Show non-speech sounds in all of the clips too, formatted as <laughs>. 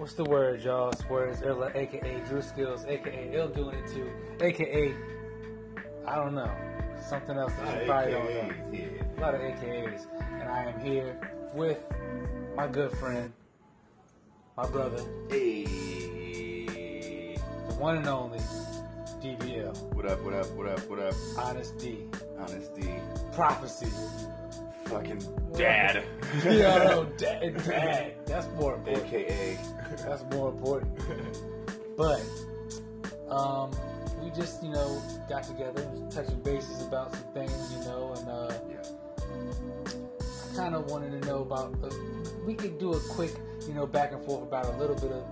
what's the word, y'all? It's Werds, Illah, aka Drew Skills, aka Ill doing it too, aka I don't know, something else that you probably don't know. A lot of AKAs, and I am here with my good friend, my brother, Hey. the one and only D.B.ILL, What up, what up, what up, what up? Honest D, Honesty. Prophecy. Fucking dad. <laughs> yeah, no, <laughs> dad, dad. That's more important. AKA. That's more important. But um, we just, you know, got together, touching bases about some things, you know, and uh, Yeah. I kind of wanted to know about. Uh, we could do a quick, you know, back and forth about a little bit of,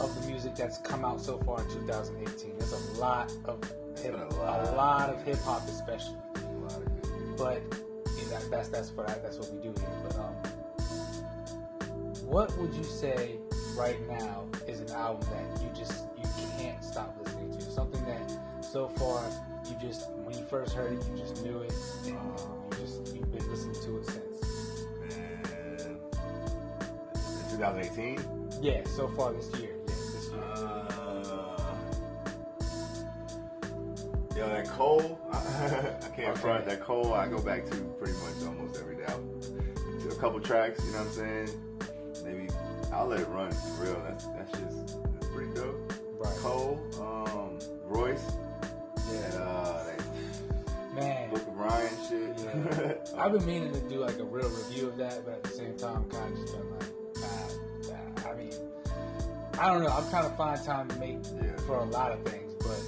of the music that's come out so far in 2018. There's a lot of hip, a a lot. lot of hip hop, especially. A lot of good. But that, that's that's what I, that's what we do here. But um, what would you say right now is an album that you just you can't stop listening to? Something that so far you just when you first heard it you just knew it and you just you've been listening to it since. Man. 2018? Yeah, so far this year. Yo, that Cole, <laughs> I can't front. That Cole, I go back to pretty much almost every day. I'll- To a couple tracks, you know what I'm saying? Maybe I'll let it run for real. That's that's just that's pretty dope. right. Cole, um, Royce, Yeah. uh, that Man. Book of Ryan shit. Yeah. <laughs> I've been meaning to do like a real review of that, but at the same time, kind of just been like, nah, nah. I mean, I don't know. I'm trying to find time to make Yeah. for a lot of things, but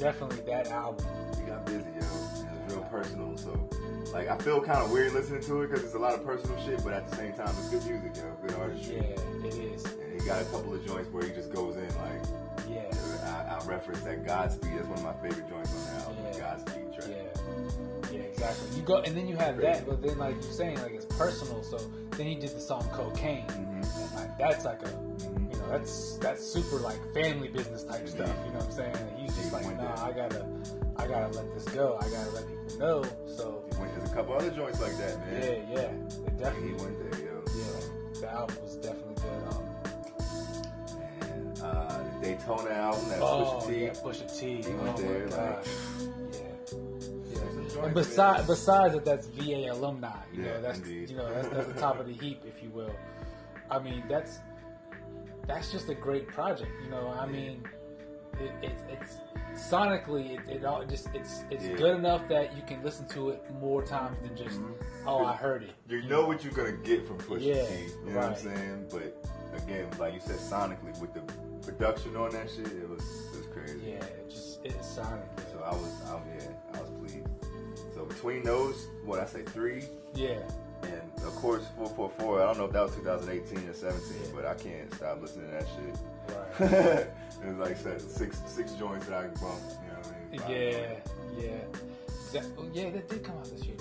definitely that album. we got busy, yo. It was real personal, so like I feel kind of weird listening to it because it's a lot of personal shit, but at the same time, it's good music, yo. Good artistry. Yeah, it is. And he got a couple of joints where he just goes in like Yeah, I, I reference that Godspeed. That's one of my favorite joints on the album. Yeah. Godspeed track. yeah, yeah, exactly. You go, and then you have that, but then like you're saying, like it's personal. So then he did the song Cocaine, Mhm. and like that's like a Mhm. That's that's super like family business type stuff. You know what I'm saying? And he's just like, nah. I gotta, I gotta let this go. I gotta let people know. So He went, there's a couple other joints like that, man. yeah, yeah, it definitely, he went there, yo. yeah, the album was definitely good. Um, And uh, the Daytona album, that oh Pusha T. yeah, Pusha T. He oh went there, like- yeah. Yeah, And besides, besides that, that's VA alumni. You Yeah, know, that's indeed. you know that's, that's the top of the heap, if you will. I mean, that's that's just a great project. You know, I mean, it, it's it's sonically, it, it all just it's it's Yeah. good enough that you can listen to it more times than just Mhm. oh I heard it. you know what you're gonna get from Pusha Yeah, T. You know what I'm right. saying? But again, like you said, sonically with the production on that shit, it was it was crazy. Yeah, it just it's sonic. So I was, I was, yeah, I was pleased. So between those, what I say, three, Yeah, of course 444. I don't know if that was 2018 or 17, Yeah. but I can't stop listening to that shit. right. <laughs> it was like said, six six joints that I can bump. You know what I mean? Yeah, yeah. That, oh, yeah, that did come out this year?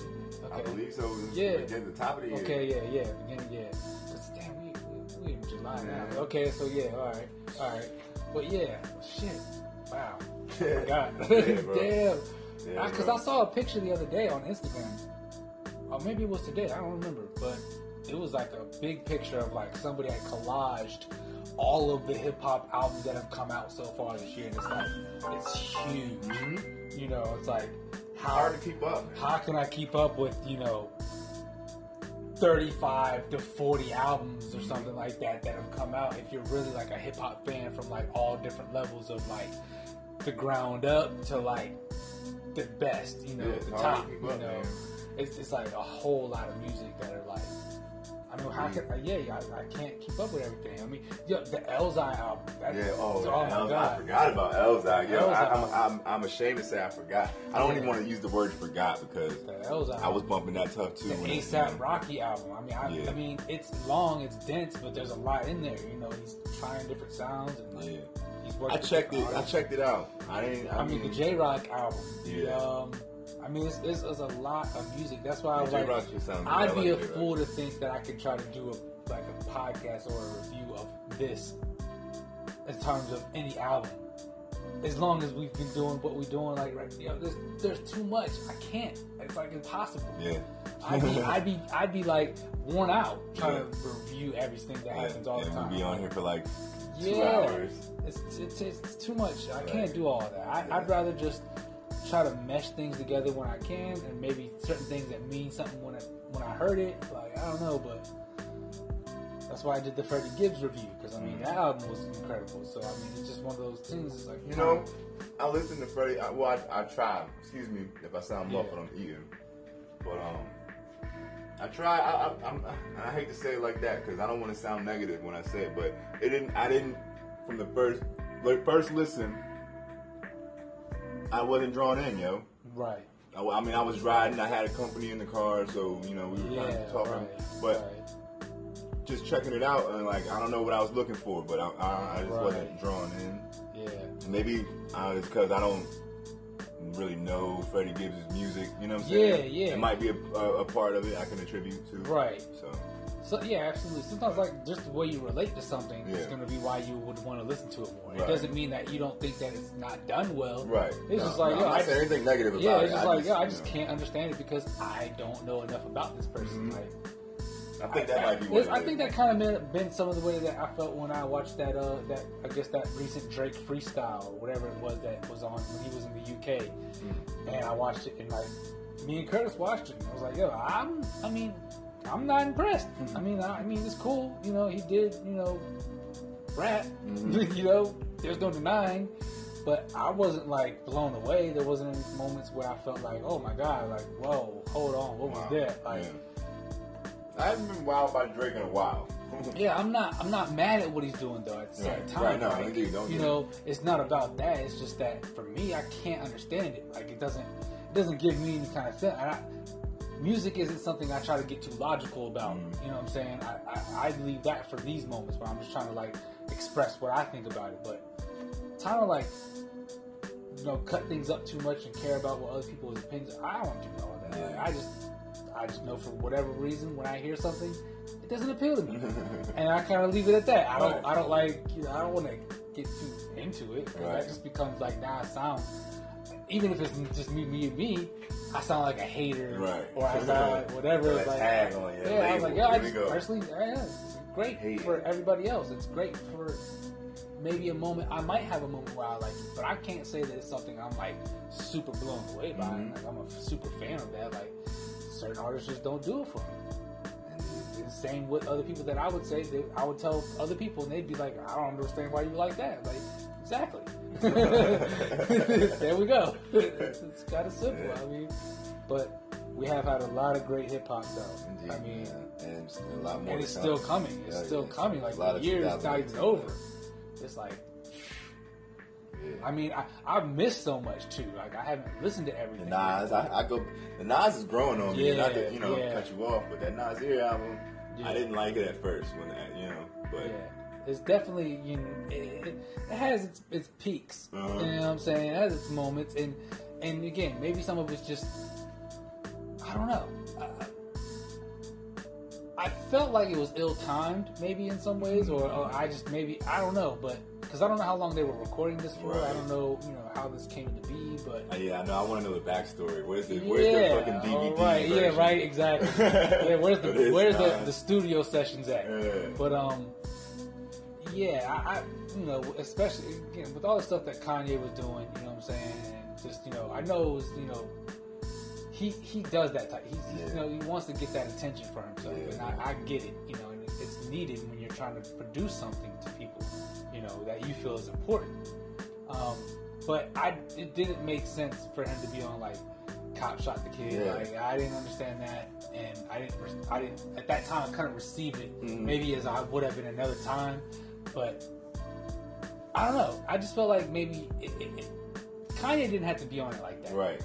Okay. I believe so. Yeah. Again, the top of the year. Okay, yeah, yeah, beginning, yeah. Cause damn, we we, we in July now. Okay, so yeah, all right, all right. But yeah, shit, wow, oh <laughs> Yeah. God, Yeah, <laughs> damn. Yeah, Because bro. I saw a picture the other day on Instagram, or maybe it was today. I don't remember, but it was like a big picture of like somebody had collaged all of the hip hop albums that have come out so far this year, and it's like it's huge. Mhm. You know, it's like how Hard to keep up. Man. how can I keep up with, you know, 35 to 40 albums or something like that that have come out if you're really like a hip hop fan from like all different levels of like the ground up to like the best, you know, Yeah, the top, you know. man. It's, it's like a whole lot of music that are like, I mean, how can, uh, yeah, I, I can't keep up with everything. I mean, yeah, the Elzhi album. That, Yeah, oh, oh my Elzhi. I forgot about Elzhi. Yo, I, Elzhi. I'm, I'm, I'm ashamed to say I forgot. I don't Yeah. even want to use the word forgot because Elzhi I was bumping that tough too. the ASAP Rocky album. I mean, I, Yeah. I mean, it's long, it's dense, but there's a lot in there. You know, he's trying different sounds and like, Yeah. he's working. I checked it. I checked it out. I didn't. I, I mean, the Jay Rock album. the, Yeah. Um, I mean, this it's a lot of music. That's why I was like. I'd be a like fool to think that I could try to do a like a podcast or a review of this in terms of any album. As long as we've been doing what we're doing, like right, you know, there's there's too much. I can't. It's like impossible. Yeah. I I'd be, I'd be, <laughs> I'd be like worn out trying yeah. to review everything that yeah. happens all the time. Be on here for like two yeah. hours. It's, it's, it's too much. I can't do all that. I, I'd rather just try to mesh things together when I can, and maybe certain things that mean something when I when I heard it. Like I don't know, but that's why I did the Freddie Gibbs review because I mean mm. that album was incredible. So I mean it's just one of those things. It's like you know, I listen to Freddie. I, well, I, I try. Excuse me if I sound muffled. Yeah. I'm eating, but um, I try. I, I, I hate to say it like that because I don't want to sound negative when I say it, but it didn't. I didn't from the first like first listen. I wasn't drawn in, yo. Right. I, I, mean, I was riding. I had a company in the car, so you know we were yeah, kind of talking. Right, but right. just checking it out, and like I don't know what I was looking for, but I, I, I just right. wasn't drawn in. Yeah. Maybe uh, it's because I don't really know Freddie Gibbs' music. You know what I'm saying? Yeah, yeah. It might be a, a, a part of it I can attribute to. Right. So. So yeah, absolutely. Sometimes like just the way you relate to something yeah. is going to be why you would want to listen to it more. Right. It doesn't mean that you don't think that it's not done well. Right. It's no, just like no, I just, anything negative about it. yeah, it. it's just I like just, yeah, I just know. can't understand it because I don't know enough about this person. Mm-hmm. Like. I think that I, might be. What I think that kind of been some of the way that I felt when I watched that. Uh, that I guess that recent Drake freestyle or whatever it was that was on when he was in the UK, mm-hmm. and I watched it and like me and Curtis watched it. and I was like, yo, I'm. I mean, I'm not impressed. Mm-hmm. I mean, I, I, mean, it's cool. You know, he did. You know, rap. Mm-hmm. <laughs> you know, there's no denying. But I wasn't like blown away. There wasn't any moments where I felt like, oh my god, like whoa, hold on, what wow. was that? Like, I haven't been wowed by Drake in a while. <laughs> yeah, I'm not. I'm not mad at what he's doing though. At the same time, right, no, like, indeed, don't you know, it's not about that. It's just that for me, I can't understand it. Like it doesn't. It doesn't give me any kind of sense. I, music isn't something I try to get too logical about. Mm. You know what I'm saying? I, I, I, leave that for these moments where I'm just trying to like express what I think about it. But trying to like, you know, cut things up too much and care about what other people's opinions. I don't do all that. Like, I just, I just know for whatever reason when I hear something, it doesn't appeal to me, <laughs> and I kind of leave it at that. I don't. I don't like, you know, I don't want to get too into it because right. that just becomes like, nah, sound. Even if it's just me, me, and me, I sound like a hater, right? Or I sound like whatever. like, tag on you. Yeah, I was like, yeah, I just personally, yeah, it's great for everybody else. It's great for maybe a moment. I might have a moment where I like it, but I can't say that it's something I'm like super blown away by. Mm-hmm. Like I'm a super fan of that. Like certain artists just don't do it for me. And the same with other people that I would say that I would tell other people, and they'd be like, I don't understand why you like that. Like exactly. <laughs> there we go. <laughs> it's, it's kind of simple. Yeah. I mean, but we have had a lot of great hip hop though. Indeed, I mean, yeah. and a lot more. And it's still coming. It's yeah, still coming. Like the year is not even over. It's like. I mean, I, I've missed so much too. Like I haven't listened to everything. The Nas, I, I, go. The Nas is growing on me. Not to you know cut you off, but that Nasir album, I didn't like it at first when that you know, but it's definitely you know it, it has its, its peaks. Uh-huh. You know what I'm saying? It has its moments, and and again, maybe some of it's just I don't know. I, I felt like it was ill timed, maybe in some ways, or, or, I just maybe I don't know, but because I don't know how long they were recording this for. Right. I don't know, you know, how this came to be, but uh, yeah, I know. I want to know the backstory. Where's the Where's yeah, the fucking DVD? Right, version? yeah, right, exactly. <laughs> yeah, where's the Where's the, the studio sessions at? Yeah. But um, yeah, I, I, you know, especially again with all the stuff that Kanye was doing, you know what I'm saying, and just you know, I know it was, you know, he he does that type. He's, yeah. you know, he wants to get that attention for himself, yeah. and I, I get it, you know, and it's needed when you're trying to produce something to people, you know, that you feel is important. Um, but I, it didn't make sense for him to be on like cop shot the kid. Yeah. Like I didn't understand that, and I didn't. I didn't at that time. I couldn't receive it. Mm-hmm. Maybe as I would have been another time. But I don't know. I just felt like maybe it, it, it, Kanye didn't have to be on it like that. Right.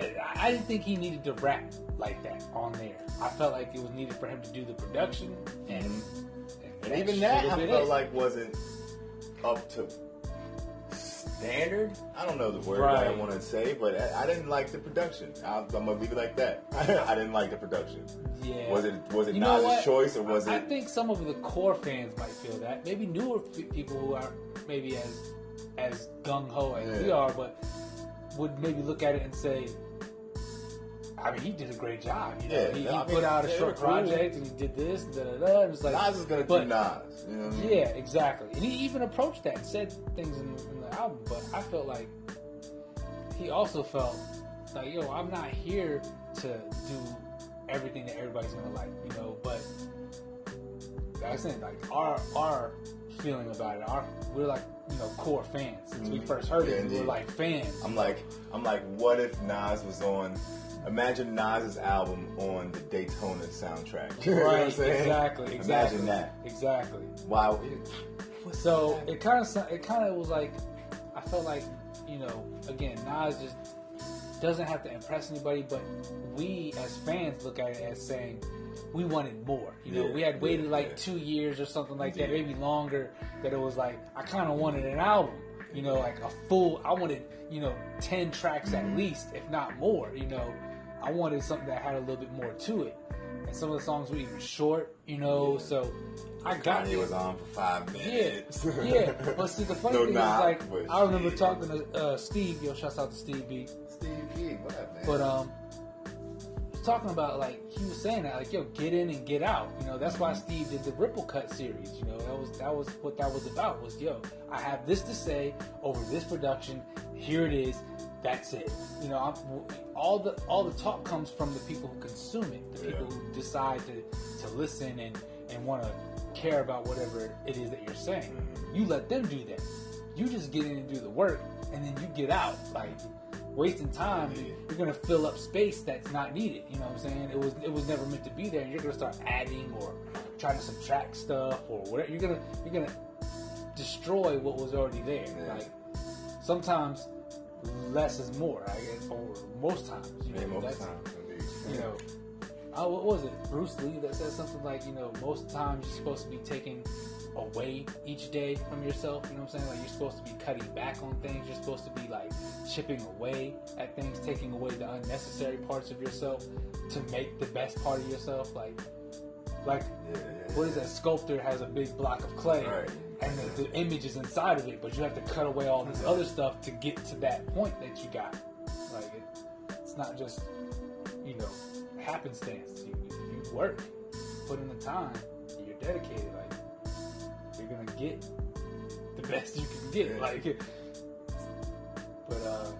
Uh, I didn't think he needed to rap like that on there. I felt like it was needed for him to do the production, and, and, and even that I felt it. like wasn't up to standard. I don't know the word right. I want to say, but I, I, didn't like the production. I, am gonna leave it like that. <laughs> I didn't like the production. Yeah. Was it was it not his choice or was I, it? I think some of the core fans might feel that. Maybe newer people who are maybe as as gung ho as yeah. we are, but would maybe look at it and say, I mean, he did a great job. You know? Yeah, he, he I put out a short were cool. project and he did this, da da da. And it's like Nas is gonna but- do Nas. You know I mean? Yeah, exactly. And he even approached that and said things in, in the album, but I felt like he also felt like, yo, I'm not here to do everything that everybody's gonna like, you know, but like I said, like our our feeling about it, our we're like, you know, core fans. Since we Mhm. first heard Yeah, it, we were indeed. like fans. I'm like, I'm like, what if Nas was on? Imagine Nas's album on the Daytona soundtrack. <laughs> You know what I'm right, exactly, exactly. Imagine that. Exactly. Wow. So it kind of it kind of was like I felt like you know again Nas just doesn't have to impress anybody, but we as fans look at it as saying we wanted more. You know, Yeah, we had waited yeah, like yeah. two years or something like that, maybe longer. That it was like I kind of wanted an album. You know, like a full. I wanted you know ten tracks Mm-hmm. at least, if not more. You know, I wanted something that had a little bit more to it. And some of the songs were even short, you know. So I got Kanye it. was on for five minutes. yeah. <laughs> yeah. But see, the funny No thing is, like, I remember talking to uh, Steve. Yo, shouts out to Steve B. Steve King, what up, man? But um, talking about like he was saying that like, yo, get in and get out. You know, that's why Steve did the Ripple Cut series. You know, that was that was what that was about. Was yo, I have this to say over this production. Here it is. That's it. You know, I'm, all the all the talk comes from the people who consume it, the people who decide to to listen and and want to care about whatever it is that you're saying. Mhm. You let them do that. You just get in and do the work, and then you get out. Like wasting time, Yeah. you're gonna fill up space that's not needed. You know what I'm saying? It was it was never meant to be there. And you're gonna start adding or trying to subtract stuff or whatever. You're gonna you're gonna destroy what was already there. Yeah. Like sometimes less is more. I guess, or most times. You know, most that's, times, indeed. you know, uh, what was it? Bruce Lee that said something like, you know, most times you're supposed to be taking away each day from yourself. You know what I'm saying? Like you're supposed to be cutting back on things. You're supposed to be like chipping away at things, taking away the unnecessary parts of yourself to make the best part of yourself. Like, like Yeah, yeah, what is that? Sculptor has a big block of clay. Right. And the, the image is inside of it, but you have to cut away all this other stuff to get to that point that you got. Like it, it's not just you know happenstance. You, you you work, put in the time, you're dedicated. Like you're gonna get the <laughs> best you can get. Yeah. Like, but uh,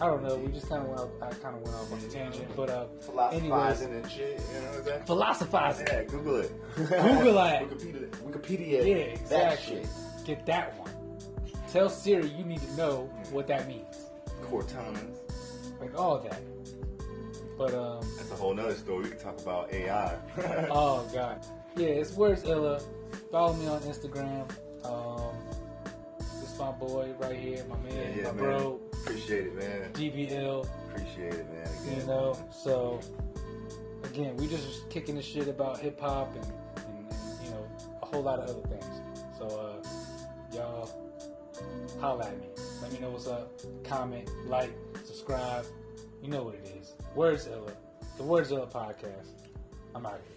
I don't know. We just kind of went. Off, I kind of went off on a tangent, but uh, Philosophizing and shit, you know what I'm saying? philosophizing. Yeah, Google it. Google that. <laughs> Wikipedia, Wikipedia Yeah, that exactly. shit. Get that one. Tell Siri you need to know what that means. Cortana's. Like all that. But um That's a whole nother story. We can talk about AI. <laughs> oh god. Yeah, it's Werds Illah. Follow me on Instagram. Um this my boy right here, my man, Yeah, yeah, my man. bro, Appreciate it, man. D.B.ILL, Appreciate it, man. Again, you know. So again, we just kicking the shit about hip hop and, and, and you know, a whole lot of other things. So uh y'all holla at me. Let me know what's up. Comment, like, subscribe. You know what it is. Werds Illah. The Werds Illah podcast. I'm out of here.